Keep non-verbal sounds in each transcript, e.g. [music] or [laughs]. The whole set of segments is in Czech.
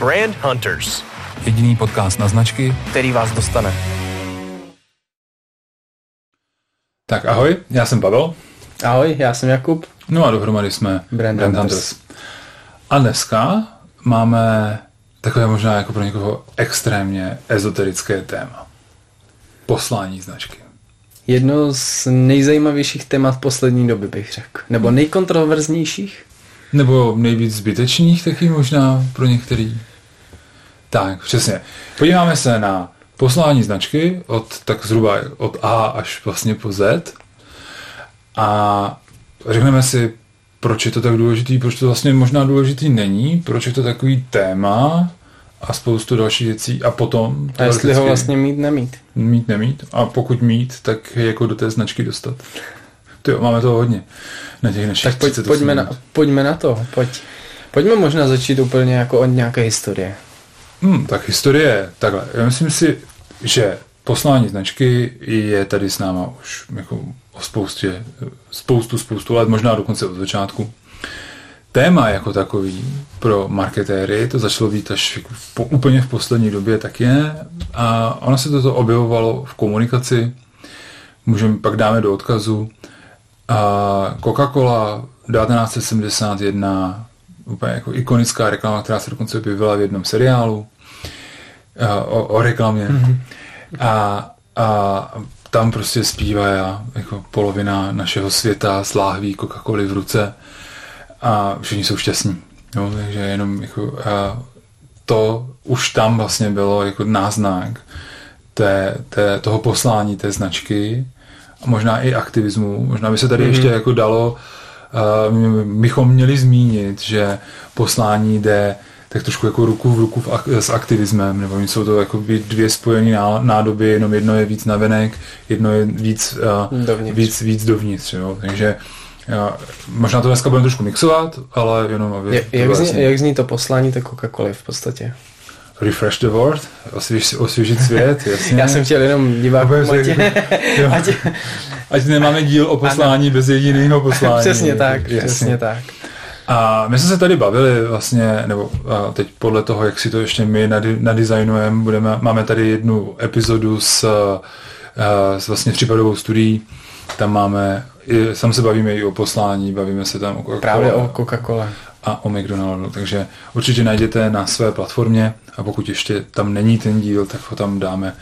Brand Hunters. Jediný podcast na značky, který vás dostane. Tak ahoj, já jsem Pavel. Ahoj, já jsem Jakub. No a dohromady jsme Brand, Brand Hunters. Hunters. A dneska máme takové možná jako pro někoho extrémně ezoterické téma. Poslání značky. Jedno z nejzajímavějších témat poslední doby bych řekl. Nebo nejkontroverznějších? Nebo nejvíc zbytečných taky možná pro některý. Tak, přesně. Podíváme se na poslání značky od tak zhruba od A až vlastně po Z a řekneme si, proč je to tak důležitý, proč to vlastně možná důležitý není, proč je to takový téma a spoustu dalších věcí a potom... A jestli ho vlastně mít, nemít. Mít, nemít. A pokud mít, tak jako do té značky dostat. Ty máme toho hodně na těch našich Tak pojď, pojďme, na, pojďme na to, pojď. Pojďme možná začít úplně jako od nějaké historie. Hmm, tak historie, takhle. Já myslím si, že poslání značky je tady s náma už jako o spoustě, spoustu, spoustu let, možná dokonce od začátku. Téma jako takový pro marketéry, to začalo být až po, úplně v poslední době, tak je. A ono se toto objevovalo v komunikaci, můžeme pak dáme do odkazu. A Coca-Cola 1971, úplně jako ikonická reklama, která se dokonce objevila v jednom seriálu o, o reklamě. Mm-hmm. A, a tam prostě zpívá jako polovina našeho světa s láhví Coca-Coly v ruce a všichni jsou šťastní. Jo, takže jenom jako, a to už tam vlastně bylo jako náznak té, té, toho poslání té značky a možná i aktivismu. Možná by se tady mm-hmm. ještě jako dalo, uh, bychom měli zmínit, že poslání jde tak trošku jako ruku v ruku v s aktivismem, nebo jsou to jako dvě spojené nádoby, jenom jedno je víc navenek, jedno je víc, uh, dovnitř. víc, víc dovnitř. Jo. Takže já, možná to dneska budeme trošku mixovat, ale jenom aby... Je, jak, zní, jak zní to poslání to Coca-Cola v podstatě? Refresh the world, osvěž, osvěžit svět, [laughs] jasně. Já jsem chtěl jenom divákům, ať, [laughs] ať, ať nemáme díl o poslání ano. bez jediného [laughs] poslání. přesně tak, jasně. přesně tak. A my jsme se tady bavili vlastně, nebo teď podle toho, jak si to ještě my nadizajnujeme, budeme, máme tady jednu epizodu s, s vlastně případovou studií, tam máme, sam se bavíme i o poslání, bavíme se tam o Coca-Cola. Právě o Coca-Cola. A o McDonaldu, takže určitě najděte na své platformě a pokud ještě tam není ten díl, tak ho tam dáme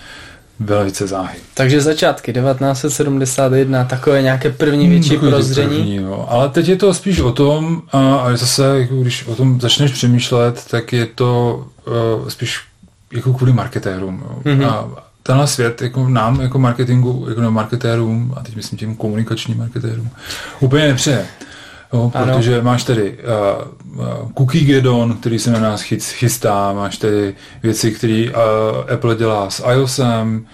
velice záhy. Takže začátky 1971, takové nějaké první hmm, větší hmm, prozření. První, jo. Ale teď je to spíš o tom, a, a zase, jako když o tom začneš přemýšlet, tak je to uh, spíš jako kvůli marketérům. Jo. Mm-hmm. A tenhle svět jako nám, jako marketingu, jako marketérům, a teď myslím tím komunikačním marketérům, úplně nepřeje. Jo, protože máš tady uh, uh, Cookie Gedon, který se na nás chystá, máš tady věci, které uh, Apple dělá s iOSem,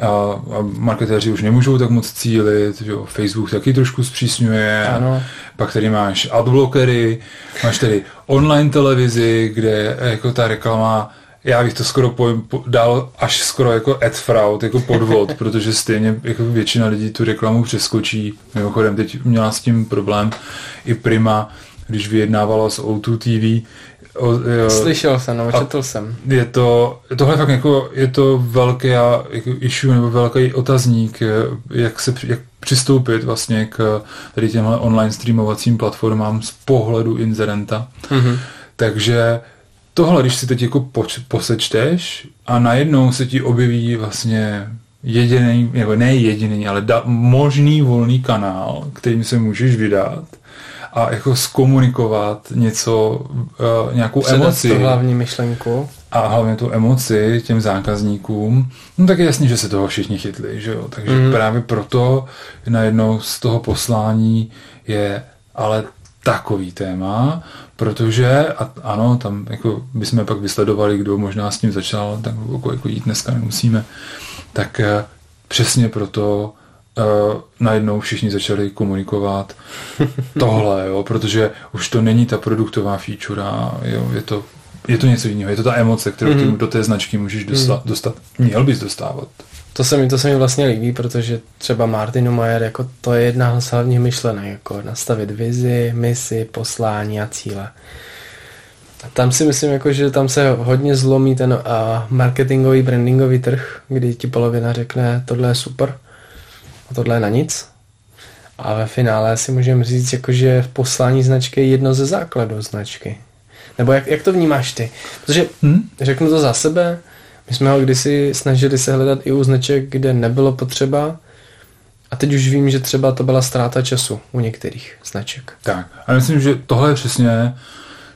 a, a marketéři už nemůžou tak moc cílit, že jo, Facebook taky trošku zpřísňuje, ano. pak tady máš adblockery, máš tady online televizi, kde jako ta reklama já bych to skoro po, po, dal až skoro jako ad fraud, jako podvod, [laughs] protože stejně jako většina lidí tu reklamu přeskočí. Mimochodem, teď měla s tím problém i Prima, když vyjednávala s O2 TV. O, jo, Slyšel jsem, no, četl jsem. Je to, tohle fakt jako, je to velký jako issue nebo velký otazník, jak se jak přistoupit vlastně k tady těmhle online streamovacím platformám z pohledu inzerenta. Mm-hmm. Takže tohle, když si teď jako posečteš a najednou se ti objeví vlastně jediný, nebo ne jediný, ale da, možný volný kanál, kterým se můžeš vydat a jako zkomunikovat něco, uh, nějakou Předat emoci. to hlavní myšlenku. A hlavně tu emoci těm zákazníkům, no tak je jasný, že se toho všichni chytli, že jo. Takže mm. právě proto najednou z toho poslání je ale takový téma, protože, a ano, tam jako bychom pak vysledovali, kdo možná s tím začal, tak jako, jako jít dneska nemusíme, tak uh, přesně proto uh, najednou všichni začali komunikovat [laughs] tohle, jo, protože už to není ta produktová feature, jo, je to je to něco jiného, je to ta emoce, kterou mm-hmm. do té značky můžeš dostat, mm-hmm. dostat, měl bys dostávat. To se mi, to se mi vlastně líbí, protože třeba Martinu Mayer, jako to je jedna z hlavních myšlenek, jako nastavit vizi, misi, poslání a cíle. Tam si myslím, jako, že tam se hodně zlomí ten uh, marketingový, brandingový trh, kdy ti polovina řekne, tohle je super a tohle je na nic. A ve finále si můžeme říct, jako, že v poslání značky je jedno ze základů značky. Nebo jak, jak to vnímáš ty? Protože hmm? řeknu to za sebe, my jsme ho kdysi snažili se hledat i u značek, kde nebylo potřeba, a teď už vím, že třeba to byla ztráta času u některých značek. Tak. A myslím, že tohle je přesně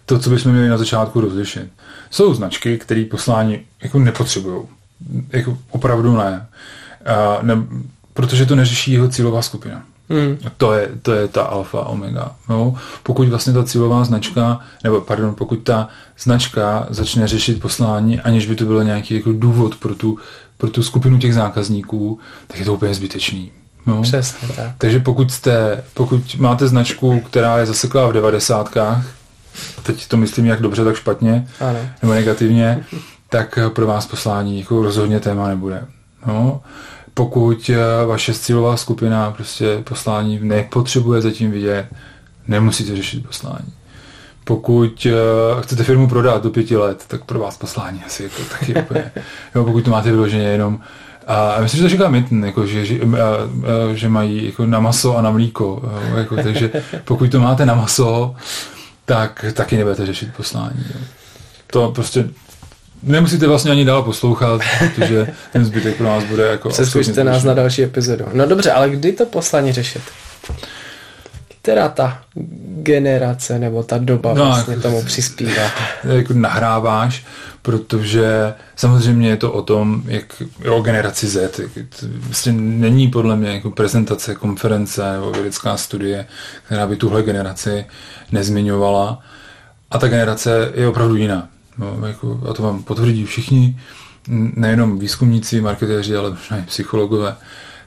to, co bychom měli na začátku rozlišit. Jsou značky, které poslání jako nepotřebují. Jako opravdu ne. A ne. Protože to neřeší jeho cílová skupina. Hmm. To, je, to je ta alfa omega. No, pokud vlastně ta cílová značka, nebo pardon, pokud ta značka začne řešit poslání, aniž by to byl nějaký jako důvod pro tu, pro tu skupinu těch zákazníků, tak je to úplně zbytečný. No. Přesně tak. Takže pokud, jste, pokud máte značku, která je zaseklá v devadesátkách, teď to myslím jak dobře, tak špatně, ano. nebo negativně, tak pro vás poslání jako rozhodně téma nebude. No. Pokud eh, vaše cílová skupina prostě poslání nepotřebuje zatím vidět, nemusíte řešit poslání. Pokud uh, chcete firmu prodat do pěti let, tak pro vás poslání asi jako taky [laughs] úplně. Jo, pokud to máte vyloženě jenom a myslím, že to říká Mitten, jako, že, že, a, že mají jako na maso a na mlíko. Jo, jako, takže pokud to máte na maso, tak taky nebudete řešit poslání. Jo. To prostě nemusíte vlastně ani dál poslouchat, protože ten zbytek pro nás bude jako... Přeskušte nás na další epizodu. No dobře, ale kdy to poslání řešit? Která ta generace nebo ta doba no, vlastně tomu přispívá? [laughs] Jako nahráváš, protože samozřejmě je to o tom, jak o generaci Z. Vlastně není podle mě jako prezentace, konference nebo vědecká studie, která by tuhle generaci nezmiňovala. A ta generace je opravdu jiná. No, jako, a to vám potvrdí všichni, nejenom výzkumníci, marketéři, ale možná i psychologové.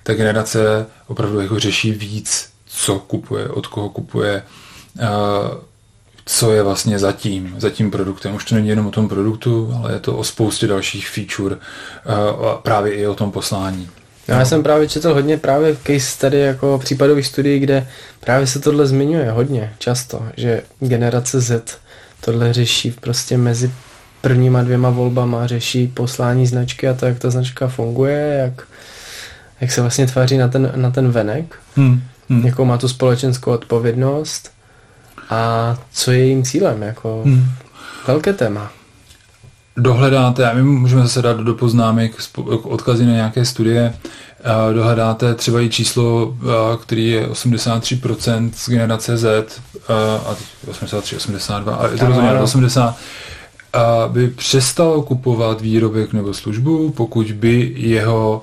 Ta generace opravdu jako řeší víc, co kupuje, od koho kupuje, co je vlastně za tím, za tím produktem. Už to není jenom o tom produktu, ale je to o spoustě dalších feature a právě i o tom poslání. No, já jsem právě četl hodně právě case tady jako případových studií, kde právě se tohle zmiňuje hodně často, že generace Z tohle řeší prostě mezi prvníma dvěma volbama, řeší poslání značky a to, jak ta značka funguje, jak, jak se vlastně tváří na ten, na ten venek, hmm. Hmm. jakou má tu společenskou odpovědnost a co je jejím cílem, jako hmm. velké téma. Dohledáte, a my můžeme zase dát do poznámek odkazy na nějaké studie, dohledáte třeba i číslo, který je 83% z generace Z, a 83, 82, a je to rozhodně 80, a by přestal kupovat výrobek nebo službu, pokud by jeho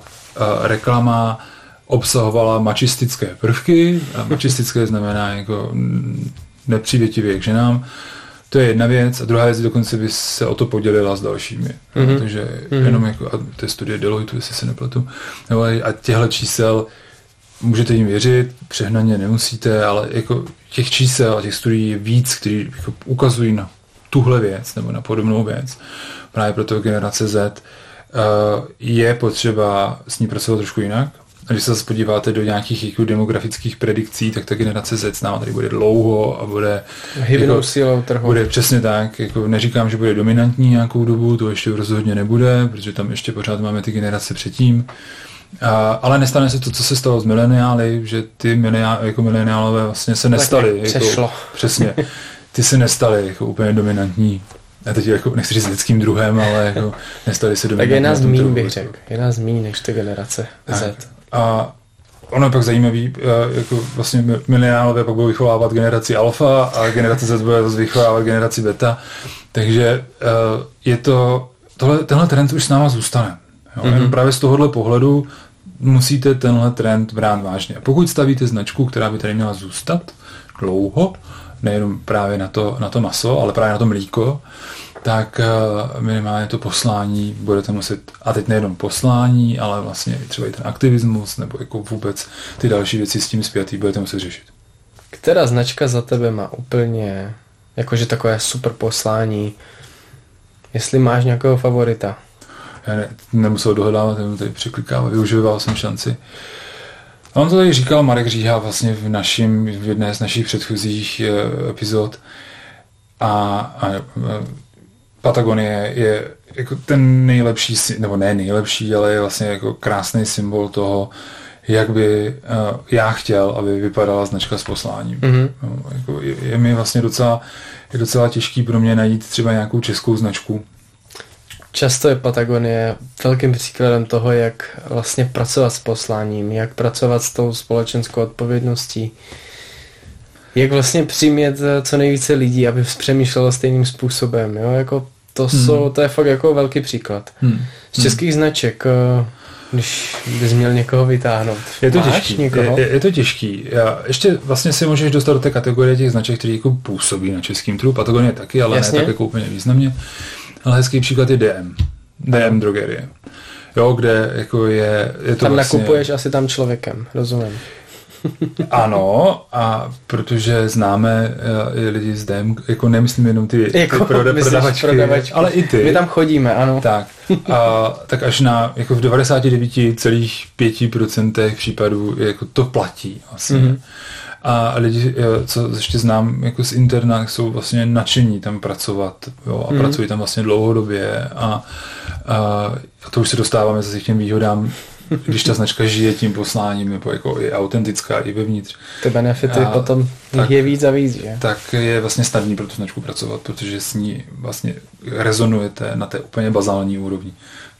reklama obsahovala mačistické prvky. A mačistické znamená jako nepřívětivě k ženám. To je jedna věc. A druhá věc, dokonce by se o to podělila s dalšími. Mm-hmm. Takže mm-hmm. jenom jako, a to je studie Deloitte, jestli se nepletu. Nebo a těchto čísel můžete jim věřit, přehnaně nemusíte, ale jako těch čísel a těch studií je víc, který jako ukazují na tuhle věc nebo na podobnou věc. Právě proto generace Z uh, je potřeba s ní pracovat trošku jinak, a když se zase podíváte do nějakých jako demografických predikcí, tak ta generace Z náma tady bude dlouho a bude hybnou jako, sílou trhu. Bude přesně tak. Jako neříkám, že bude dominantní nějakou dobu, to ještě rozhodně nebude, protože tam ještě pořád máme ty generace předtím. A, ale nestane se to, co se stalo s mileniály, že ty mileniál, jako mileniálové vlastně se nestali. Tak jako, Přesně. Ty se nestali jako úplně dominantní já teď jako nechci říct lidským druhem, ale jako nestali se dominantní. Tak je nás míň, bych řekl. Je nás míň než ty generace tak. Z. A ono je pak zajímavý, eh, jako vlastně mileniálové pak budou vychovávat generaci alfa a generace Z bude zase vychovávat generaci beta. Takže eh, je to, tohle, tenhle trend už s náma zůstane. Jo? Mm-hmm. Právě z tohohle pohledu musíte tenhle trend brát vážně. A pokud stavíte značku, která by tady měla zůstat dlouho, nejenom právě na to, na to maso, ale právě na to mlíko, tak eh, minimálně to poslání budete muset, a teď nejenom poslání, ale vlastně třeba i ten aktivismus, nebo jako vůbec ty další věci s tím zpětý budete muset řešit. Která značka za tebe má úplně jakože takové super poslání, jestli máš nějakého favorita? Já ne, nemusel dohledávat, jenom tady překlikával, využíval jsem šanci. A on to tady říkal Marek Říha vlastně v, našim, v jedné z našich předchozích eh, epizod, a, a Patagonie je jako ten nejlepší, nebo ne nejlepší, ale je vlastně jako krásný symbol toho, jak by uh, já chtěl, aby vypadala značka s posláním. Mm-hmm. No, jako je, je mi vlastně docela, je docela těžký pro mě najít třeba nějakou českou značku. Často je Patagonie velkým příkladem toho, jak vlastně pracovat s posláním, jak pracovat s tou společenskou odpovědností, jak vlastně přimět eh, co nejvíce lidí, aby přemýšlelo stejným způsobem. Jo? Jako to, hmm. jsou, to je fakt jako velký příklad. Hmm. Z českých hmm. značek, eh, když bys měl někoho vytáhnout. Je to Máš těžký. Někoho? Je, je, to těžký. Já, ještě vlastně si můžeš dostat do té kategorie těch značek, které jako působí na českým trhu. Patagonie taky, ale Jasně. ne tak jako úplně významně. Ale hezký příklad je DM. DM drogerie. Jo, kde jako je, je to Tam vlastně... nakupuješ asi tam člověkem, rozumím. [laughs] Ano, a protože známe uh, lidi z DEM, jako nemyslím jenom ty, jako, ty proda, prodavačky, prodavačky, ale i ty. My tam chodíme, ano. Tak, a, tak až na, jako v 99,5% případů jako to platí vlastně. Mm-hmm. A lidi, eh, co ještě znám jako z interna, jsou vlastně nadšení tam pracovat jo, a mm. pracují tam vlastně dlouhodobě a, a, a to už se dostáváme zase k těm výhodám [laughs] když ta značka žije tím posláním, nebo jako je autentická i vevnitř. Ty benefity a potom tak, je víc a víc, že? Tak je vlastně snadný pro tu značku pracovat, protože s ní vlastně rezonujete na té úplně bazální úrovni.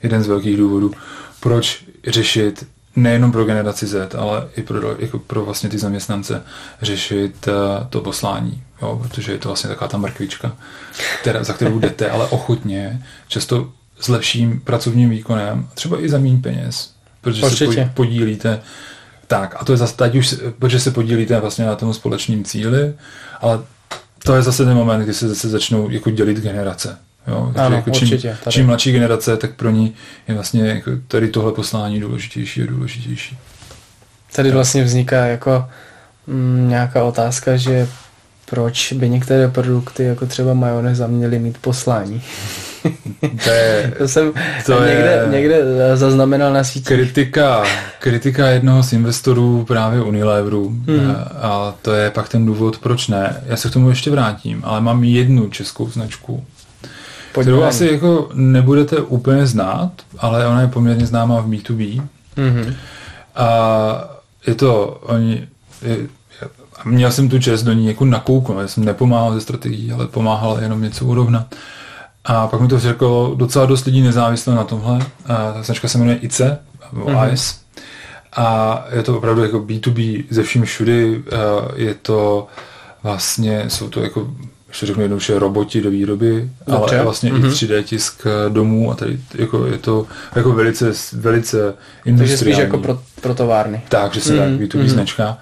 Jeden z velkých důvodů, proč řešit nejenom pro generaci Z, ale i pro, jako pro vlastně ty zaměstnance řešit uh, to poslání, jo, protože je to vlastně taková ta mrkvička, která, za kterou jdete, ale ochotně, často s lepším pracovním výkonem, třeba i za méně peněz, protože Určitě. se podílíte tak, a to je zase teď už, protože se podílíte vlastně na tom společném cíli, ale to je zase ten moment, kdy se zase začnou jako dělit generace. Jo? Takže ano, jako čím, určitě, čím mladší generace, tak pro ní je vlastně jako tady tohle poslání důležitější a důležitější. Tady vlastně vzniká jako mm, nějaká otázka, že proč by některé produkty, jako třeba majoneza, měly mít poslání. [laughs] To, je, [laughs] to jsem to někde, je někde zaznamenal na sítích. Kritika, kritika jednoho z investorů právě Unileveru hmm. a to je pak ten důvod, proč ne. Já se k tomu ještě vrátím, ale mám jednu českou značku, Pojďme kterou asi jako nebudete úplně znát, ale ona je poměrně známá v B2B. Mm-hmm. A je to, oni, je, měl jsem tu čest do ní jako nakouknout, já jsem nepomáhal ze strategií, ale pomáhal jenom něco urovnat. A pak mi to řeklo docela dost lidí nezávisle na tomhle. A ta značka se jmenuje ICE, mm-hmm. ICE. A je to opravdu jako B2B ze vším všudy. Je to vlastně, jsou to jako ještě řeknu jednoduše, roboti do výroby, Dobře. ale vlastně mm-hmm. i 3D tisk domů a tady jako je to jako velice, velice industriální. Takže spíš jako pro, pro továrny. Tak, že se mm-hmm. tak, B2B mm-hmm. značka.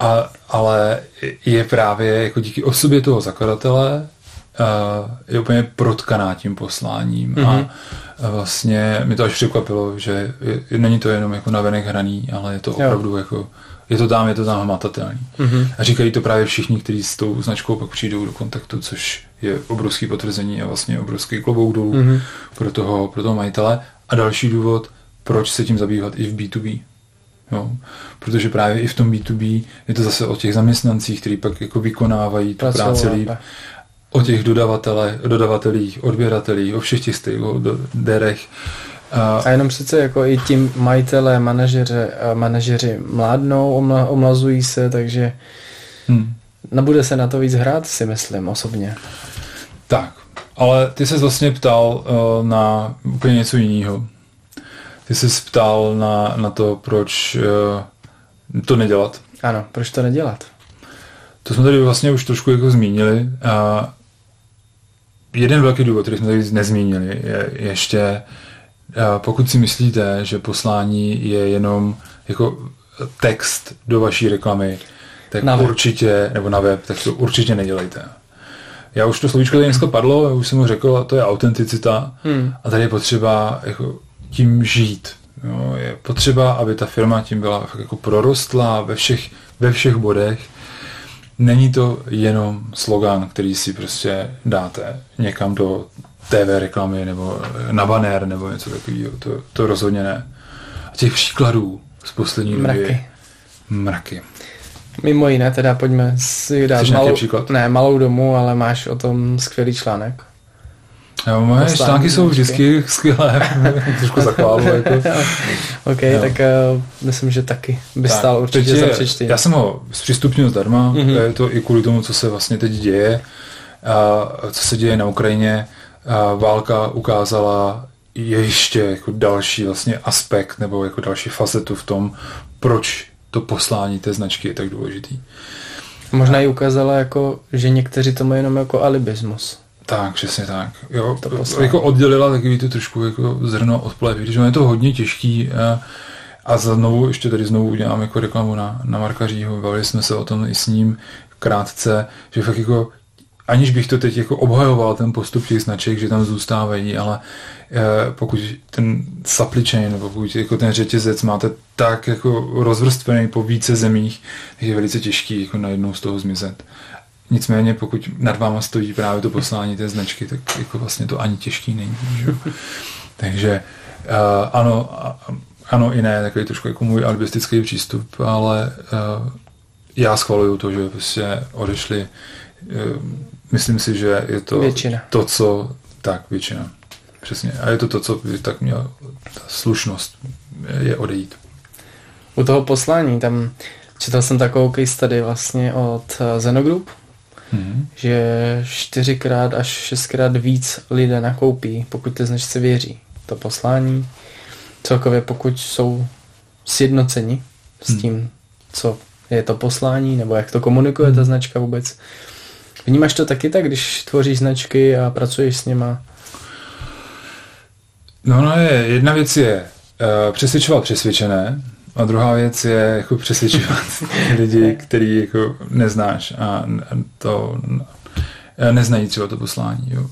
A, ale je právě jako díky osobě toho zakladatele uh, je úplně protkaná tím posláním mm-hmm. a mhm. vlastně mi to až překvapilo, že je, není to jenom jako navenek hraný, ale je to opravdu jo. jako je to tam, je to tam hmatatelný. Mm-hmm. A říkají to právě všichni, kteří s tou značkou pak přijdou do kontaktu, což je obrovský potvrzení a vlastně obrovský klobouk dolů mm-hmm. pro, toho, pro toho majitele. A další důvod, proč se tím zabývat i v B2B. Jo? Protože právě i v tom B2B je to zase o těch zaměstnancích, kteří pak jako vykonávají tu práci líp. O těch dodavatele, dodavatelích, odběratelích, o všech těch stakeholderech. A, jenom přece jako i tím majitelé, manažeře, manažeři mládnou, omla, omlazují se, takže hmm. nebude se na to víc hrát, si myslím osobně. Tak, ale ty se vlastně ptal uh, na úplně něco jiného. Ty jsi ptal na, na to, proč uh, to nedělat. Ano, proč to nedělat? To jsme tady vlastně už trošku jako zmínili. A jeden velký důvod, který jsme tady nezmínili, je ještě, pokud si myslíte, že poslání je jenom jako text do vaší reklamy, tak na určitě, nebo na web, tak to určitě nedělejte. Já už to slovíčko tady dneska padlo, já už jsem mu řekl, a to je autenticita. Hmm. A tady je potřeba jako tím žít. Jo, je potřeba, aby ta firma tím byla jako prorostlá ve všech, ve všech bodech. Není to jenom slogan, který si prostě dáte někam do TV reklamy nebo na banner nebo něco takového. To, to rozhodně ne. A těch příkladů z poslední mraky. doby mraky. Mimo jiné, teda pojďme si dát Chceš malou, příklad? ne, malou domů, ale máš o tom skvělý článek. Jo, moje Poslání články jsou vždycky skvělé, [laughs] trošku zakválu. Jako. [laughs] OK, Jo. tak uh, myslím, že taky by Tak, stál určitě teď za je- přečtení. Já jsem ho zpřístupnil zdarma, Mhm. mm-hmm. je to i kvůli tomu, co se vlastně teď děje, a co se děje na Ukrajině. Válka ukázala ještě jako další vlastně aspekt nebo jako další facetu v tom, proč to poslání té značky je tak důležitý. Možná i ukázala, jako, že někteří to mají jenom jako alibismus. Tak, přesně tak. Jo, To poslání. jako oddělila takový to trošku jako zrno od plevy, když ono je to hodně těžký a, a znovu, ještě tady znovu udělám jako reklamu na, na Marka Řího, bavili jsme se o tom i s ním krátce, že fakt jako aniž bych to teď jako obhajoval ten postup těch značek, že tam zůstávají, ale eh, pokud ten supply chain, nebo pokud jako ten řetězec máte tak jako rozvrstvený po více zemích, tak je velice těžký jako najednou z toho zmizet. Nicméně, pokud nad váma stojí právě to poslání té značky, tak jako vlastně to ani těžký není. Že? [laughs] Takže uh, ano, ano i ne, takový trošku jako můj alibistický přístup, ale uh, já schvaluju to, že prostě odešli. Uh, myslím si, že je to Většina. to, co tak většina. Přesně. A je to to, co by tak měla ta slušnost je odejít. U toho poslání, tam četl jsem takovou case study vlastně od eh, Zenogroup, Mhm. že čtyřikrát až šestkrát víc lidé nakoupí, pokud té značce věří. To poslání, celkově pokud jsou sjednoceni s Hmm. tím, co je to poslání, nebo jak to komunikuje ta značka vůbec. Vnímáš to taky tak, když tvoříš značky a pracuješ s nima? No, no je, jedna věc je uh, přesvědčovat přesvědčené a druhá věc je jako přesvědčovat [laughs] lidi, který jako neznáš a to neznají třeba to poslání. Jo.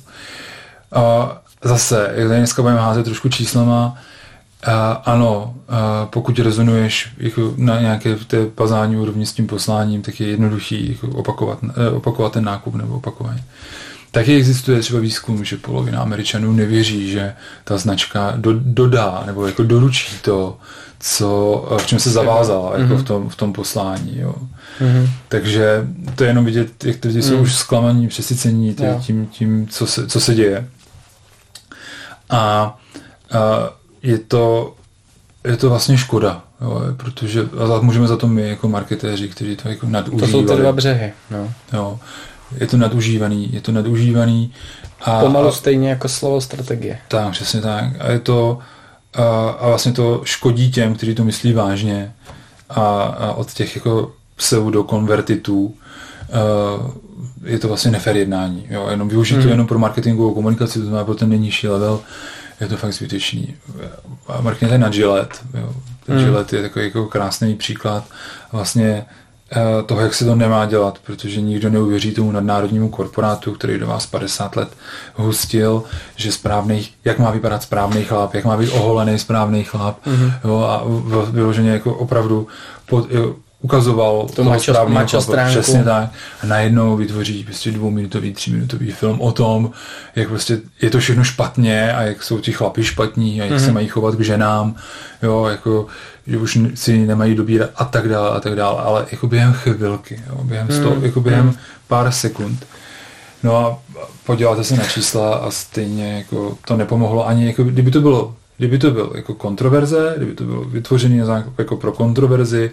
A zase, jak tady dneska budeme házet trošku číslama, a ano, a pokud rezonuješ jako na nějaké té bazální úrovni s tím posláním, tak je jednoduchý jako opakovat, eh, opakovat ten nákup nebo opakování. Taky existuje třeba výzkum, že polovina Američanů nevěří, že ta značka do, dodá nebo jako doručí to, co, v čem se zavázala jako v, tom, v tom poslání. Jo. Mhm. Takže to je jenom vidět, jak ty lidi jsou Mm. už zklamaní, přesycení Jo. tím, tím co, se, co se děje. A, a je to je to vlastně škoda, jo, protože a můžeme za to my jako marketéři, kteří to jako To nadužívali. jsou ty dva břehy. No. Jo. Je to nadužívaný, je to nadužívaný. A, Pomalu a, stejně jako slovo strategie. tak, přesně tak. A je to a, a vlastně to škodí těm, kteří to myslí vážně a, a od těch jako pseudokonvertitů uh, je to vlastně nefér jednání. Jo? Jenom využít to Mhm. jenom pro marketingovou komunikaci, to znamená pro ten nejnižší level, je to fakt zbytečný. A mrkněte na Gillette. Jo? Ten Mhm. Gillette je takový jako krásný příklad vlastně eh, toho, jak se to nemá dělat, protože nikdo neuvěří tomu nadnárodnímu korporátu, který do vás 50 let hustil, že správný, jak má vypadat správný chlap, jak má být oholený správný chlap, Mhm. jo, a vyloženě jako opravdu pod, jo, ukazoval správného macho chlapa, stránku. Přesně tak. A najednou vytvoří prostě dvouminutový, tříminutový film o tom, jak prostě je to všechno špatně a jak jsou ti chlapi špatní a jak Mhm. se mají chovat k ženám, jo, jako, že už si nemají dobírat a tak dále a tak dále, ale jako během chvilky, jo, během, sto, Mhm. jako během pár sekund. No a podíváte se na čísla a stejně jako to nepomohlo ani, jako kdyby to bylo, kdyby to bylo jako kontroverze, kdyby to bylo vytvořené jako pro kontroverzi,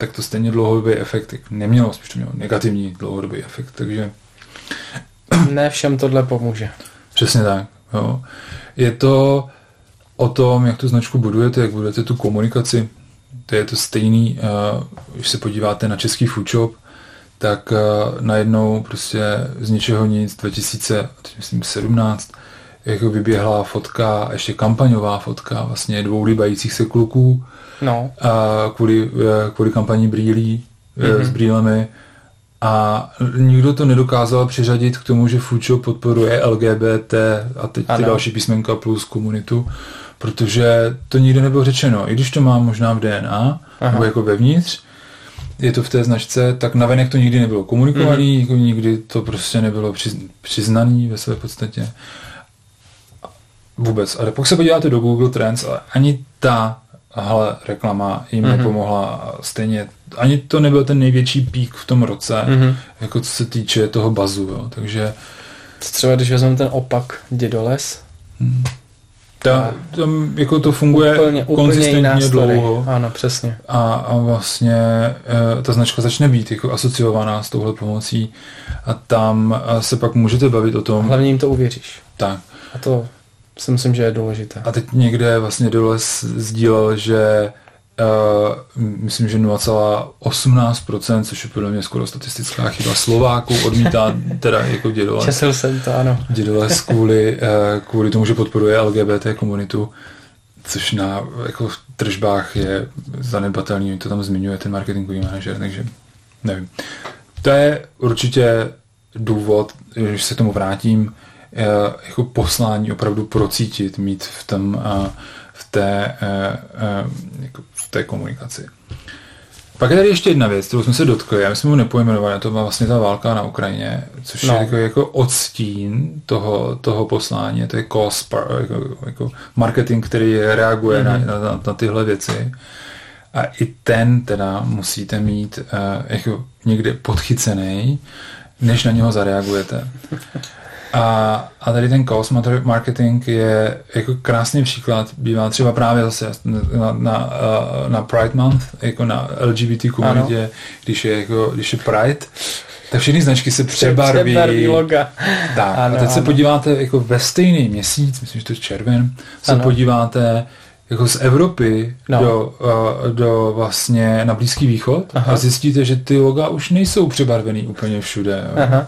tak to stejně dlouhodobý efekt nemělo, spíš to mělo negativní dlouhodobý efekt, takže [clears throat] Ne všem tohle pomůže. přesně tak. Jo. Je to o tom, jak tu značku budujete, jak budujete tu komunikaci. To je to stejný, uh, když se podíváte na český food shop, tak uh, najednou prostě z ničeho nic 2000, teď myslím 17, jako vyběhla fotka, ještě kampaňová fotka vlastně dvou líbajících se kluků No, a kvůli, eh, kvůli kampaní brýlí mm-hmm. Mhm. s brýlemi a nikdo to nedokázal přiřadit k tomu, že Fučo podporuje LGBT a teď ty Ano. další písmenka plus komunitu, protože to nikdy nebylo řečeno. I když to má možná v DNA, Aha. Nebo jako vevnitř, je to v té značce, tak navenek to nikdy nebylo komunikovaný, mm-hmm. jako nikdy to prostě nebylo přiz, přiznaný ve své podstatě. Vůbec. Ale pokud se podíváte do Google Trends, ale ani ta ale reklama jim mm-hmm. nepomohla stejně, ani to nebyl ten největší pík v tom roce, mm-hmm. jako co se týče toho bazu, jo. takže třeba když vezmeme ten opak dědoles, hmm. Ta, tam jako to funguje úplně, konzistentně dlouho. Ano, přesně. A, a vlastně e, ta značka začne být jako asociovaná s touhle pomocí a tam se pak můžete bavit o tom. Hlavně jim to uvěříš. Tak. A to si myslím, že je důležité. A teď někde vlastně dole sdílel, že Uh, myslím, že 0,18%, což je podle mě skoro statistická chyba Slováků, odmítá [laughs] teda jako dědole. Česl jsem to, ano. Dědole kvůli, uh, kvůli tomu, že podporuje LGBT komunitu, což na jako tržbách je zanedbatelný, to tam zmiňuje ten marketingový manažer, takže nevím. To je určitě důvod, když se k tomu vrátím, jako poslání opravdu procítit, mít v tom uh, v té, eh, eh, jako v té komunikaci. Pak je tady ještě jedna věc, kterou jsme se dotkli, já jsme mu nepojmenovali, to byla vlastně ta válka na Ukrajině, což no. je jako, jako odstín toho, toho poslání, to je cost, jako, jako marketing, který reaguje mm-hmm. na, na, na tyhle věci. A i ten teda musíte mít uh, jako někde podchycený, než na něho zareagujete. A, a tady ten chaos marketing je jako krásný příklad, bývá třeba právě zase na, na, na Pride Month, jako na LGBT komunitě, když je, jako, když je Pride, tak všechny značky se přebarví. Přebarví loga. Tak, ano, a teď ano. se podíváte jako ve stejný měsíc, myslím, že to je červen, se ano. podíváte jako z Evropy no. do, uh, do vlastně na Blízký východ Aha. a zjistíte, že ty loga už nejsou přebarvený úplně všude. Jo.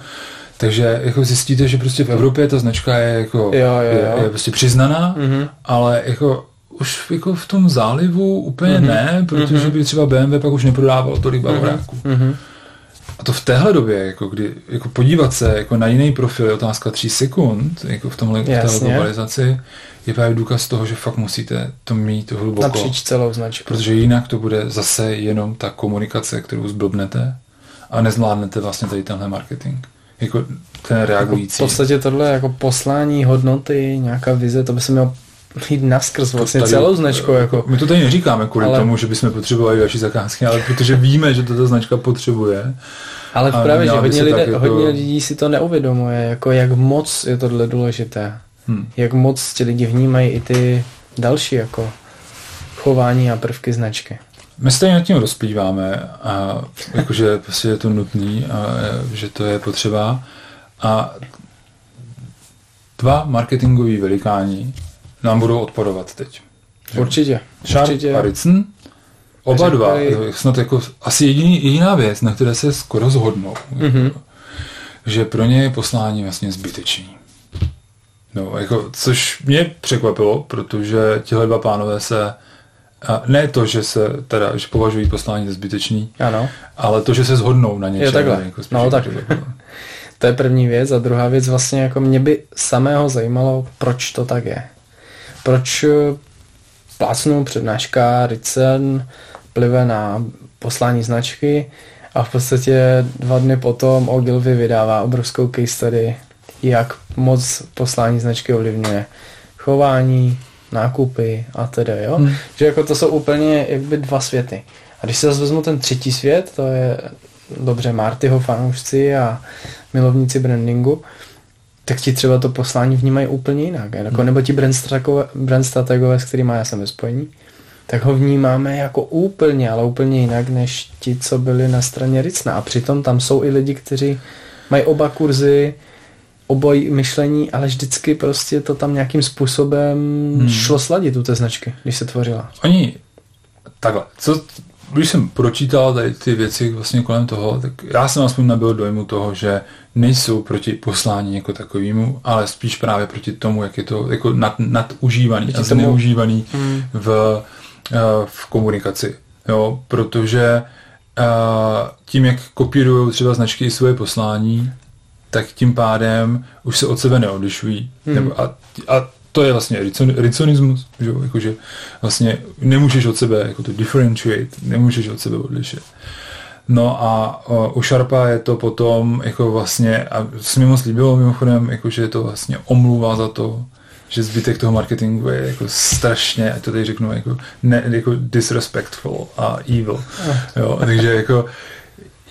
Takže jako zjistíte, že prostě v Evropě ta značka je jako jo, jo, jo. Je, je prostě přiznaná, mm-hmm. ale jako už jako v tom zálivu úplně mm-hmm. ne, protože mm-hmm. by třeba BMW pak už neprodával tolik mhm. bavoráků. Mm-hmm. A to v téhle době, jako kdy jako podívat se jako na jiný profil je otázka tří sekund, jako v tomhle v téhle globalizaci, je právě důkaz toho, že fakt musíte to mít hluboko. Napříč celou značku. Protože jinak to bude zase jenom ta komunikace, kterou zblbnete a nezvládnete vlastně tady tenhle marketing jako ten reagující. Jako v podstatě tohle jako poslání hodnoty, nějaká vize, to by se mělo jít naskrz vlastně tady, celou značkou. Jako. My to tady neříkáme kvůli ale... tomu, že bychom potřebovali další zakázky, ale protože víme, že tato značka potřebuje. Ale právě, že hodně, lidé, jako... hodně lidí si to neuvědomuje, jako jak moc je tohle důležité. Hmm. Jak moc ti lidi vnímají i ty další jako chování a prvky značky. My stejně nad tím rozplýváme, a jakože prostě je to nutný a že to je potřeba. A dva marketingoví velikáni nám budou odporovat teď. Určitě. Sharp určitě. a oba dva, snad jako asi jediný, jediná věc, na které se skoro zhodnou. Mm-hmm. Že pro ně je poslání vlastně zbytečný. No, jako, což mě překvapilo, protože tihle dva pánové se a ne to, že se teda, že považují poslání za zbytečný, ano. ale to, že se shodnou na něčem. Je takhle. Jako no tak. [laughs] to je první věc a druhá věc vlastně jako mě by samého zajímalo, proč to tak je. Proč eh, plácnou přednáška Ricen plive na poslání značky a v podstatě dva dny potom Ogilvy vydává obrovskou case study, jak moc poslání značky ovlivňuje chování, nákupy a tedy, jo. Hmm. Že jako to jsou úplně jakby dva světy. A když se zase vezmu ten třetí svět, to je dobře Martyho fanoušci a milovníci brandingu, tak ti třeba to poslání vnímají úplně jinak. Jako, hmm. Nebo ti brand, strategové, s kterými já jsem ve spojení, tak ho vnímáme jako úplně, ale úplně jinak, než ti, co byli na straně Ricna. A přitom tam jsou i lidi, kteří mají oba kurzy, obojí myšlení, ale vždycky prostě to tam nějakým způsobem hmm. šlo sladit u té značky, když se tvořila. Oni, takhle, co, když jsem pročítal tady ty věci vlastně kolem toho, tak já jsem aspoň nabil dojmu toho, že nejsou proti poslání jako takovému, ale spíš právě proti tomu, jak je to jako nad, nadužívaný proti a zneužívaný hmm. v, uh, v komunikaci. Jo, protože uh, tím, jak kopírují třeba značky i svoje poslání, tak tím pádem už se od sebe neodlišují. Hmm. Nebo a, a to je vlastně riconismus, že? Jakože vlastně nemůžeš od sebe jako to differentiate, nemůžeš od sebe odlišit. No a o, u Sharpa je to potom jako vlastně, a se mi moc líbilo mimochodem, jakože je to vlastně omluva za to, že zbytek toho marketingu je jako strašně, ať to tady řeknu, jako, ne, jako disrespectful a evil. Jo, takže jako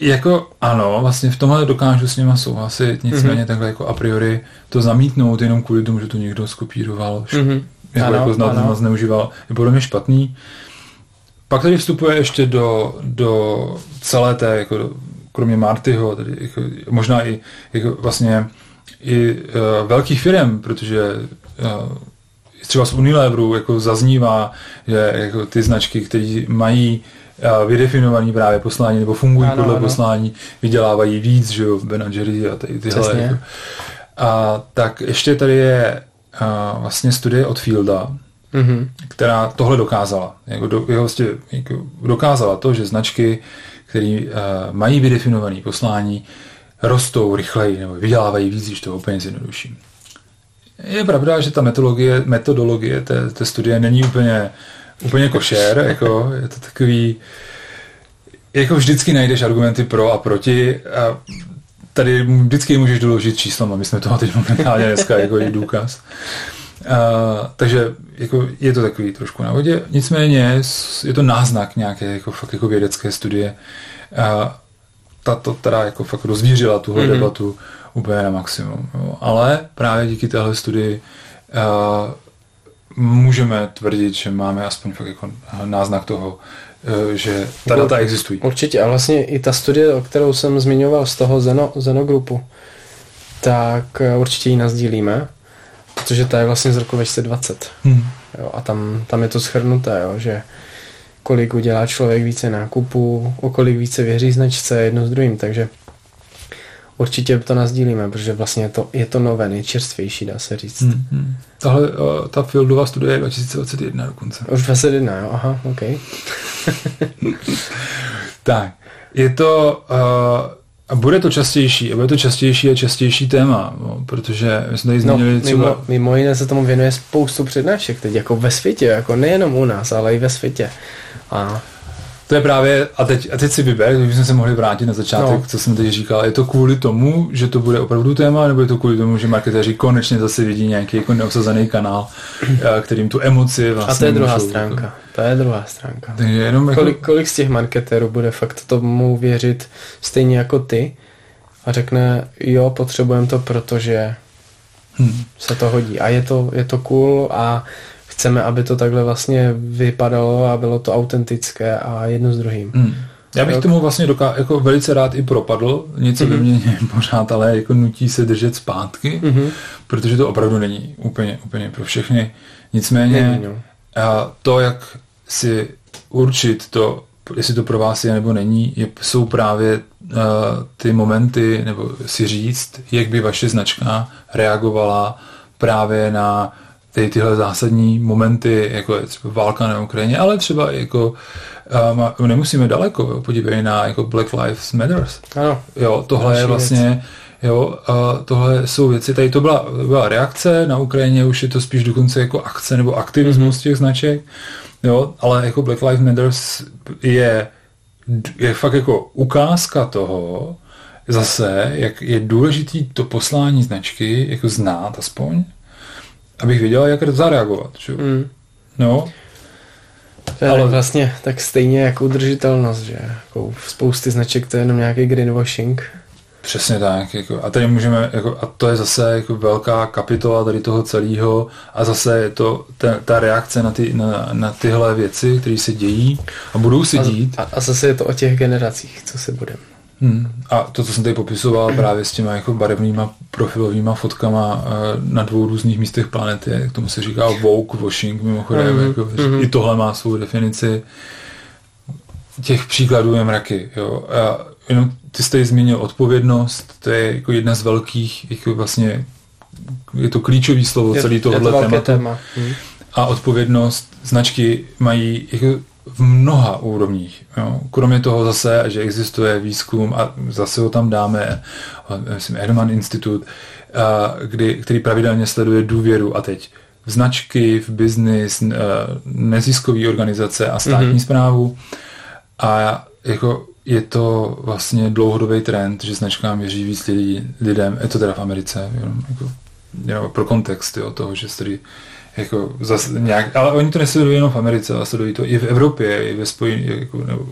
jako ano, vlastně v tomhle dokážu s nima souhlasit, nicméně mm-hmm. takhle jako a priori to zamítnout jenom kvůli tomu, že to někdo skopíroval, mm-hmm. jako, ano, jako znal, ano. zneužíval, je podle mě špatný. Pak tady vstupuje ještě do, do celé té, jako, kromě Martyho, tady jako, možná i jako vlastně i uh, velkých firm, protože uh, třeba z Unileveru jako zaznívá, že jako ty značky, které mají uh, vydefinovaný právě poslání nebo fungují ano, podle ano. poslání, vydělávají víc, že jo, Ben Jerry a tady tyhle. Přesně. Jako. A tak ještě tady je uh, vlastně studie od Fielda, mm-hmm. která tohle dokázala. Jako, do, jako, vlastně, jako dokázala to, že značky, které uh, mají vydefinované poslání, rostou rychleji nebo vydělávají víc, když to úplně zjednoduším. Je pravda, že ta metodologie, metodologie té, té studie není úplně, úplně košer, jako je to takový, jako vždycky najdeš argumenty pro a proti a tady vždycky můžeš doložit číslem a my jsme toho teď momentálně dneska jako i důkaz. Uh, takže jako je to takový trošku na vodě. Nicméně je to náznak nějaké jako fakt jako vědecké studie. Uh, ta to teda jako fakt rozvířila tuhle mm-hmm. debatu úplně na maximum. Jo. Ale právě díky téhle studii uh, můžeme tvrdit, že máme aspoň fakt jako náznak toho, uh, že ta data existují. Určitě a vlastně i ta studie, o kterou jsem zmiňoval z toho Zeno, Zeno Groupu, tak určitě ji nazdílíme protože to je vlastně z roku 2020. Hmm. Jo, a tam, tam je to schrnuté, jo, že kolik udělá člověk více nákupů, o kolik více věří značce jedno s druhým, takže určitě to nazdílíme, protože vlastně je to, je to nové, nejčerstvější, dá se říct. Hmm, hmm. Tahle, uh, ta Fieldová studie je 2021 dokonce. Už 2021, jo, aha, ok. [laughs] tak, je to uh, a bude to častější, a bude to častější a častější téma, no, protože my jsme tady no, zmínili no, třeba... Mimo, mimo jiné se tomu věnuje spoustu přednášek teď, jako ve světě, jako nejenom u nás, ale i ve světě. A to je právě, a teď, a teď si vyber, když jsme se mohli vrátit na začátek, no. co jsem teď říkal, je to kvůli tomu, že to bude opravdu téma, nebo je to kvůli tomu, že marketéři konečně zase vidí nějaký jako neosazený kanál, eh, kterým tu emoci vlastně A to je druhá můžou, stránka. Jako... To je druhá stránka. Takže jenom jako... kolik, kolik z těch marketérů bude fakt tomu věřit stejně jako ty a řekne, jo, potřebujeme to, protože hmm. se to hodí. A je to, je to cool a chceme, aby to takhle vlastně vypadalo a bylo to autentické a jedno s druhým. Hmm. Já bych tomu vlastně doká- jako velice rád i propadl, něco mm-hmm. mě [laughs] pořád, ale jako nutí se držet zpátky, mm-hmm. protože to opravdu není úplně, úplně pro všechny. Nicméně není, no. a to, jak si určit to, jestli to pro vás je nebo není, je, jsou právě uh, ty momenty, nebo si říct, jak by vaše značka reagovala právě na ty, tyhle zásadní momenty, jako je třeba válka na Ukrajině, ale třeba jako um, nemusíme daleko, jo, podívej na jako Black Lives Matters. Ano. Jo, tohle je vlastně, věc. jo, uh, tohle jsou věci, tady to byla, byla reakce, na Ukrajině už je to spíš dokonce jako akce nebo aktivismus mm-hmm. těch značek, jo, ale jako Black Lives Matters je, je fakt jako ukázka toho, zase, jak je důležitý to poslání značky jako znát aspoň, abych věděl, jak zareagovat. Že? Mm. No. To je ale vlastně tak stejně jako udržitelnost, že jako v spousty značek to je jenom nějaký greenwashing. Přesně tak. Jako, a tady můžeme, jako, a to je zase jako velká kapitola tady toho celého a zase je to ta, ta reakce na, ty, na, na tyhle věci, které se dějí a budou se dít. A, a zase je to o těch generacích, co se budeme. Hmm. A to, co jsem tady popisoval právě s těma jako barevnýma profilovými fotkama eh, na dvou různých místech planety, k tomu se říká woke washing mimochodem, mm-hmm. jako, mm-hmm. i tohle má svou definici. Těch příkladů je mraky. Jo. A jenom ty jste zmínil odpovědnost, to je jako jedna z velkých, jako vlastně je to klíčový slovo je, celý tohohle je to téma. Hmm. A odpovědnost značky mají jako v mnoha úrovních. Jo. Kromě toho zase, že existuje výzkum a zase ho tam dáme, myslím, Ehrman Institut, kdy, který pravidelně sleduje důvěru a teď v značky, v biznis, neziskové organizace a státní mm-hmm. zprávu. A jako je to vlastně dlouhodobý trend, že značkám věří víc lidí, lidem, je to teda v Americe, jenom jako know, pro kontext jo, toho, že tady jako zase nějak, ale oni to nesledují jenom v Americe, ale sledují to i v Evropě, i ve spojení, jako, nebo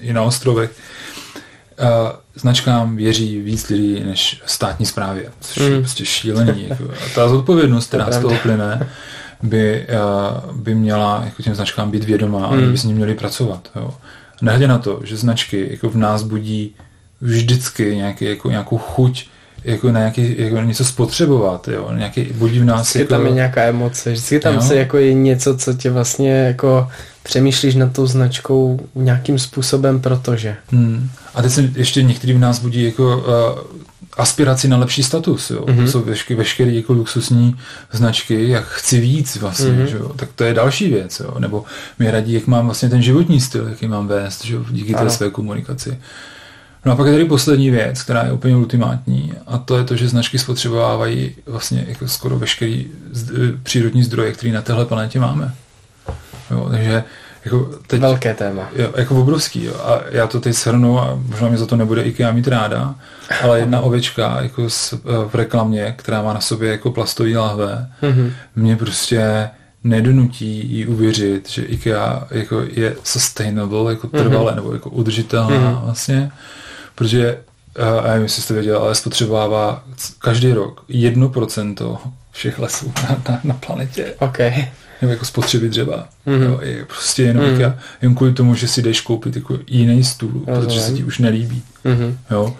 i na ostrovech. Uh, značkám věří víc lidí než státní správě, což je Mm. prostě šílený. Jako. A ta zodpovědnost, která z toho plyne, by, uh, by měla jako těm značkám být vědomá a Mm. by s ní měli pracovat. Jo. Nehledě na to, že značky jako v nás budí vždycky nějaký, jako, nějakou chuť jako na nějaký, jako něco spotřebovat, jo, nějaký budí v nás Vždycky jako, tam je nějaká emoce, vždycky tam Jo. se jako je něco, co tě vlastně jako přemýšlíš nad tou značkou nějakým způsobem, protože. Hmm. A teď se ještě některý v nás budí jako uh, aspiraci na lepší status. Jo? Mhm. Mm-hmm. To jsou vešky, veškeré jako luxusní značky, jak chci víc vlastně, Mhm. mm-hmm. že jo? tak to je další věc. Jo? Nebo mi radí, jak mám vlastně ten životní styl, jaký mám vést že jo? díky té Ano. své komunikaci. No a pak je tady poslední věc, která je úplně ultimátní a to je to, že značky spotřebovávají vlastně jako skoro veškerý přírodní zdroje, které na téhle planetě máme. Jo, takže jako teď, Velké téma. Jo, jako obrovský. Jo. A já to teď shrnu a možná mě za to nebude IKEA mít ráda, ale jedna ovečka jako s, eh, v reklamě, která má na sobě jako plastový lahve, Mhm. mě prostě nedonutí jí uvěřit, že IKEA jako je sustainable, jako trvalé, mm-hmm. nebo jako udržitelná Mhm. mm-hmm. vlastně, protože eh, a já nevím, jestli jste věděl, ale spotřebovává každý rok 1% všech lesů na, na, na planetě OK. nebo jako spotřeby dřeva. Mhm. Mm-hmm. Jo, je prostě jenom, Mhm. mm-hmm. jen kvůli tomu, že si jdeš koupit jako jiný stůl, Rozumím. protože se ti už nelíbí. Mhm. Jo.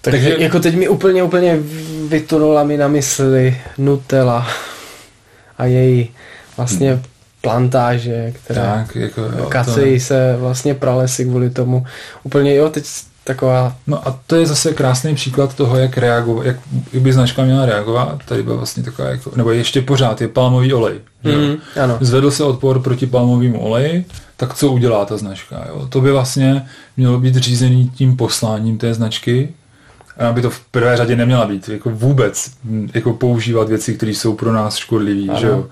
Takže, Takže- Takže jako teď mi úplně, úplně vytunula mi na mysli Nutella a její vlastně plantáže, která Tak, jako, jo, kacejí to, se vlastně pralesy kvůli tomu. Úplně jo, teď taková no a to je zase krásný příklad toho, jak reagovat, jak by značka měla reagovat. Tady byla vlastně taková, jako, nebo ještě pořád je palmový olej. jo. Mhm, ano. Zvedl se odpor proti palmovému oleji, tak co udělá ta značka? Jo? To by vlastně mělo být řízený tím posláním té značky, a by to v prvé řadě neměla být, jako vůbec jako používat věci, které jsou pro nás škodlivé, že jo.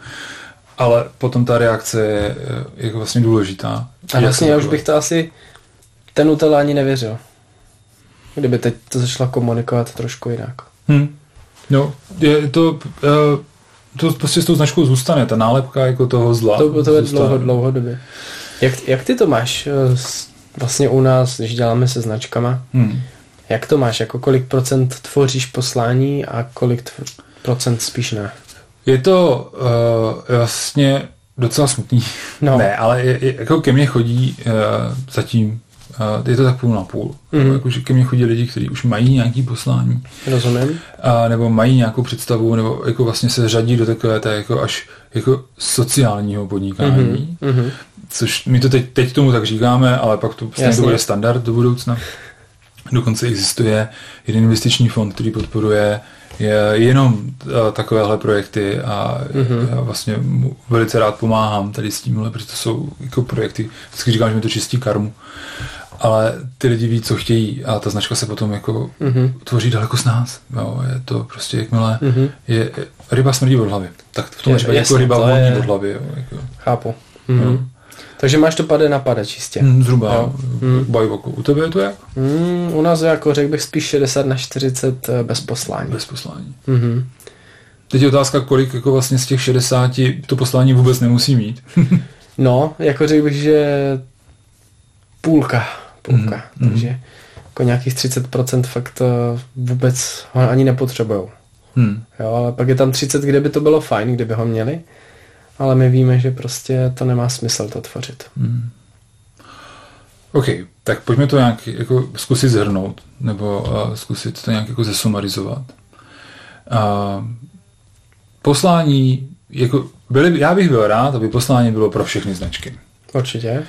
Ale potom ta reakce je jako vlastně důležitá. A vlastně já už bych to asi ten Nutella ani nevěřil. Kdyby teď to začala komunikovat trošku jinak. Hm. No, je to, eh, to prostě s tou značkou zůstane, ta nálepka jako toho zla. To, to je zůstane. dlouho, dlouhodobě. Jak, jak ty to máš eh, vlastně u nás, když děláme se značkama? Hm. Jak to máš? Jako kolik procent tvoříš poslání a kolik tv- procent spíš ne? Je to uh, vlastně docela smutný. No. Ne, ale je, je, jako ke mně chodí uh, zatím, uh, je to tak půl na půl. Mhm. Mm. Jako, že ke mně chodí lidi, kteří už mají nějaký poslání, Rozumím? a, nebo mají nějakou představu, nebo jako vlastně se řadí do takové té jako až jako sociálního podnikání, Mhm, mhm. což my to teď, teď tomu tak říkáme, ale pak to, vlastně to bude standard do budoucna. Dokonce existuje jeden investiční fond, který podporuje je jenom uh, takovéhle projekty a Mhm. já vlastně mu velice rád pomáhám tady s tímhle, protože to jsou jako projekty, vždycky říkám, že mi to čistí karmu, ale ty lidi ví, co chtějí a ta značka se potom jako Mhm. tvoří daleko z nás. Jo, je to prostě jakmile Mhm. je, ryba smrdí od hlavy. Tak v tom Je- jako ryba to voní je- od hlavy. Jo, jako. Chápu. Mhm. Takže máš to pade na pade čistě. Hm, Zhruba Jo. hmm. bajvoku. U tebe je to jak? Mm, u nás jako řekl bych spíš 60 na 40 eh, bez poslání. Bez poslání. Mhm. Teď je otázka, kolik jako vlastně z těch 60 to poslání vůbec nemusí mít. [laughs] No, jako řekl bych, že půlka. Půlka. Mhm, Takže jako nějakých 30% fakt eh, vůbec ho ani nepotřebujou. hmm. Jo, ale pak je tam 30, kde by to bylo fajn, kdyby ho měli. Ale my víme, že prostě to nemá smysl to tvořit. Hmm. OK, tak pojďme to nějak jako zkusit zhrnout, nebo uh, zkusit to nějak jako zesumarizovat. Uh, poslání, jako byli, já bych byl rád, aby poslání bylo pro všechny značky. Určitě.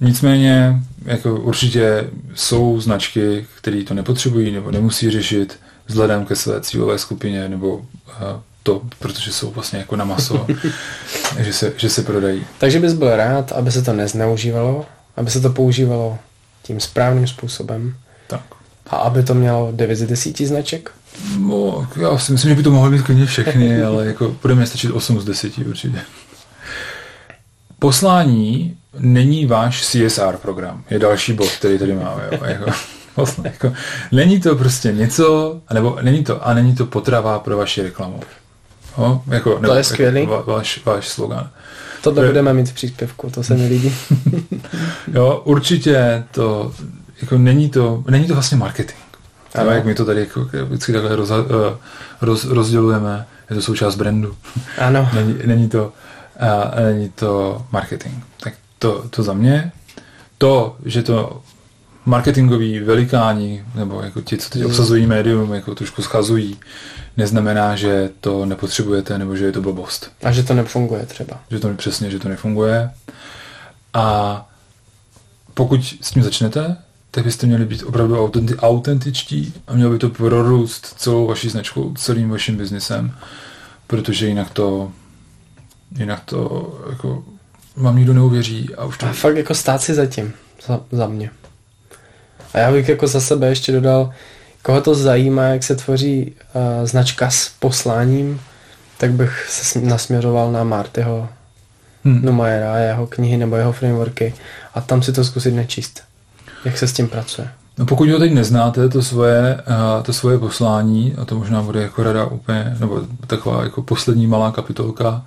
Nicméně, jako určitě jsou značky, které to nepotřebují nebo nemusí řešit vzhledem ke své cílové skupině nebo uh, to, protože jsou vlastně jako na maso, [laughs] že, se, že se prodají. Takže bys byl rád, aby se to nezneužívalo, aby se to používalo tím správným způsobem Tak. a aby to mělo 9 z 10 značek. No, já si myslím, že by to mohlo být klidně všechny, [laughs] ale jako bude mi stačit 8 z 10 určitě. Poslání není váš CSR program. Je další bod, který tady máme. Jo, jako. [laughs] Vlastně jako, není to prostě něco, nebo není to, a není to potrava pro vaši reklamu. No, jako, nebo, je skvělý. Jako, váš, váš slogan. Tohle to budeme mít v příspěvku, to se mi líbí. [laughs] jo, určitě to, jako není to, není to vlastně marketing. Ano. jak my to tady jako, vždycky takhle roz, eh, roz, rozdělujeme, je to součást brandu. Ano. [laughs] není, není, to, uh, není to marketing. Tak to, to za mě. To, že to marketingoví velikáni, nebo jako ti, co teď hmm. obsazují médium, jako trošku schazují, neznamená, že to nepotřebujete, nebo že je to blbost. A že to nefunguje třeba. Že to přesně, že to nefunguje. A pokud s tím začnete, tak byste měli být opravdu autenti- autentičtí a mělo by to prorůst celou vaší značkou, celým vaším biznesem, protože jinak to jinak to jako vám nikdo neuvěří a už to... A fakt jako stát si zatím, za, za mě. A já bych jako za sebe ještě dodal, koho to zajímá, jak se tvoří uh, značka s posláním, tak bych se nasměřoval na Martyho hmm. Numajera, jeho knihy nebo jeho frameworky a tam si to zkusit nečíst. Jak se s tím pracuje? No pokud ho teď neznáte, to svoje, uh, to svoje poslání, a to možná bude jako rada úplně, nebo taková jako poslední malá kapitolka,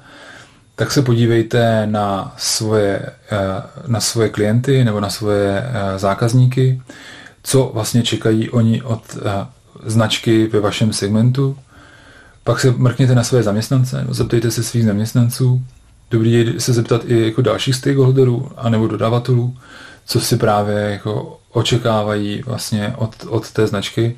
tak se podívejte na svoje, uh, na svoje klienty nebo na svoje zákazníky, co vlastně čekají oni od značky ve vašem segmentu. Pak se mrkněte na své zaměstnance, nebo zeptejte se svých zaměstnanců. Dobrý je se zeptat i jako dalších stakeholderů anebo dodavatelů, co si právě jako očekávají vlastně od, od té značky.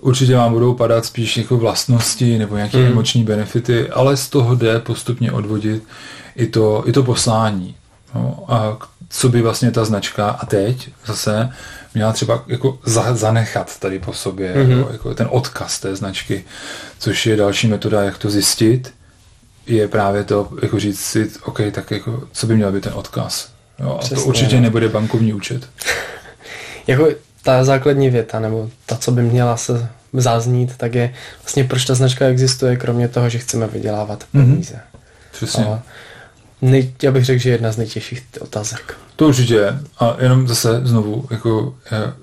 Určitě vám budou padat spíš jako vlastnosti nebo nějaké hmm. emoční benefity, ale z toho jde postupně odvodit i to, i to poslání. No, a co by vlastně ta značka a teď zase měla třeba jako za, zanechat tady po sobě, mm-hmm. jako, jako ten odkaz té značky, což je další metoda, jak to zjistit, je právě to, jako říct si, OK, tak jako, co by měl být ten odkaz. Jo, a to určitě no. nebude bankovní účet. [laughs] jako ta základní věta, nebo ta, co by měla se zaznít, tak je vlastně proč ta značka existuje, kromě toho, že chceme vydělávat mhm. peníze. Mm-hmm. Přesně. A nej, já bych řekl, že je jedna z nejtěžších otázek. To určitě. A jenom zase znovu, jako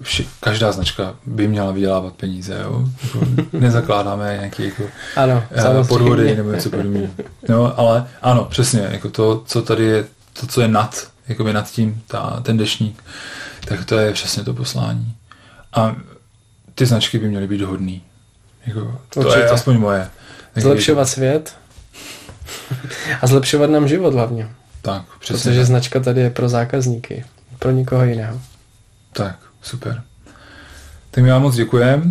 vši, každá značka by měla vydělávat peníze. Jo? Jako, [laughs] nezakládáme nějaké jako, ano, podvody nebo něco podobného. No, ale ano, přesně. Jako to, co tady je, to, co je nad, jako by nad tím, ta, ten dešník, tak to je přesně to poslání. A ty značky by měly být hodný. Jako, to Určitě. je aspoň moje. Zlepšovat svět, [laughs] a zlepšovat nám život hlavně. Tak, přesně. Protože tak. značka tady je pro zákazníky, pro nikoho jiného. Tak, super. Tak my vám moc děkujeme,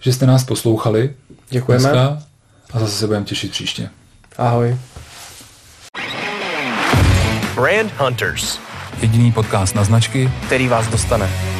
že jste nás poslouchali. Děkujeme. Dneska a zase se budeme těšit příště. Ahoj. Brand Hunters. Jediný podcast na značky, který vás dostane.